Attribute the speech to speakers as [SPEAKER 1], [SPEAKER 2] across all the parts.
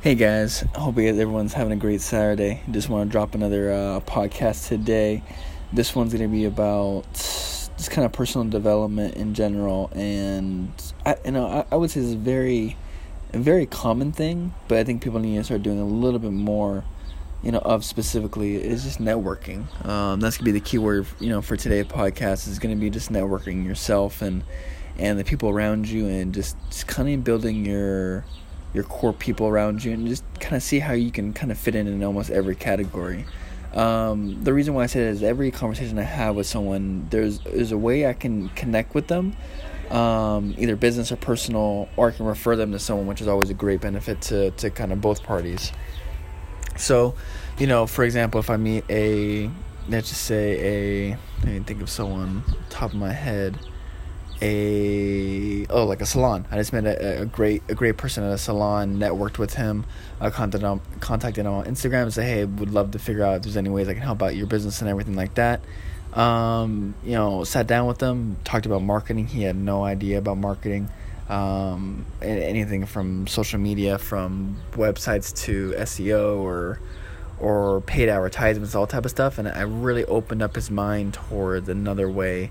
[SPEAKER 1] Hey guys, hope everyone's having a great Saturday. Just want to drop another uh, podcast today. This one's going to be about just kind of personal development in general, and I, you know, I, I would say it's a very, a very common thing, but I think people need to start doing a little bit more. You know, of specifically is just networking. Um, that's gonna be the key word. You know, for today's podcast is gonna be just networking yourself and and the people around you, and just, just kind of building your your core people around you and just kind of see how you can kind of fit in in almost every category. Um, the reason why I say that is every conversation I have with someone, there's there's a way I can connect with them, um, either business or personal, or I can refer them to someone, which is always a great benefit to to kind of both parties. So, you know, for example, if I meet a let's just say a let me think of someone top of my head a oh like a salon. I just met a, a great a great person at a salon. Networked with him. I contacted him, contacted him on Instagram and said, hey, would love to figure out if there's any ways I can help out your business and everything like that. Um, you know, sat down with him, talked about marketing. He had no idea about marketing. Um, anything from social media, from websites to SEO or or paid advertisements, all type of stuff. And I really opened up his mind towards another way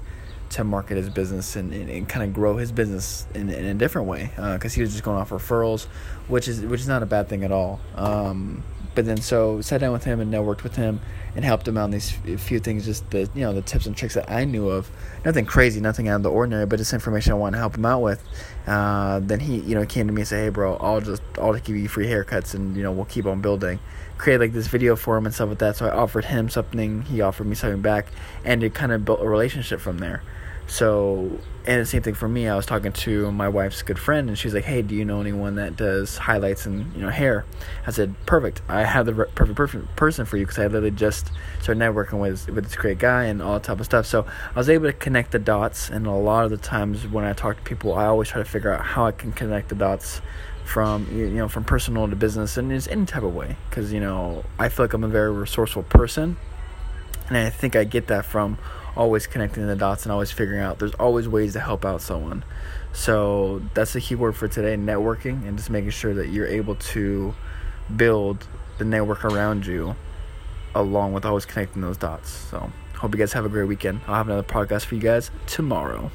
[SPEAKER 1] to market his business and, and, and kind of grow his business in, in a different way because uh, he was just going off referrals, which is which is not a bad thing at all. Um, but then so sat down with him and networked with him and helped him out on these few things, just the you know the tips and tricks that I knew of. Nothing crazy, nothing out of the ordinary, but just information I want to help him out with. Uh, then he you know came to me and said, "Hey, bro, I'll just I'll give you free haircuts and you know we'll keep on building." Create like this video for him and stuff like that. So I offered him something, he offered me something back, and it kind of built a relationship from there. So, and the same thing for me. I was talking to my wife's good friend, and she's like, "Hey, do you know anyone that does highlights and you know hair?" I said, "Perfect. I have the perfect, perfect person for you because I literally just started networking with with this great guy and all that type of stuff." So I was able to connect the dots, and a lot of the times when I talk to people, I always try to figure out how I can connect the dots from you know from personal to business and in any type of way because you know I feel like I'm a very resourceful person, and I think I get that from always connecting the dots and always figuring out there's always ways to help out someone. So that's the key word for today networking and just making sure that you're able to build the network around you along with always connecting those dots. So hope you guys have a great weekend. I'll have another podcast for you guys tomorrow.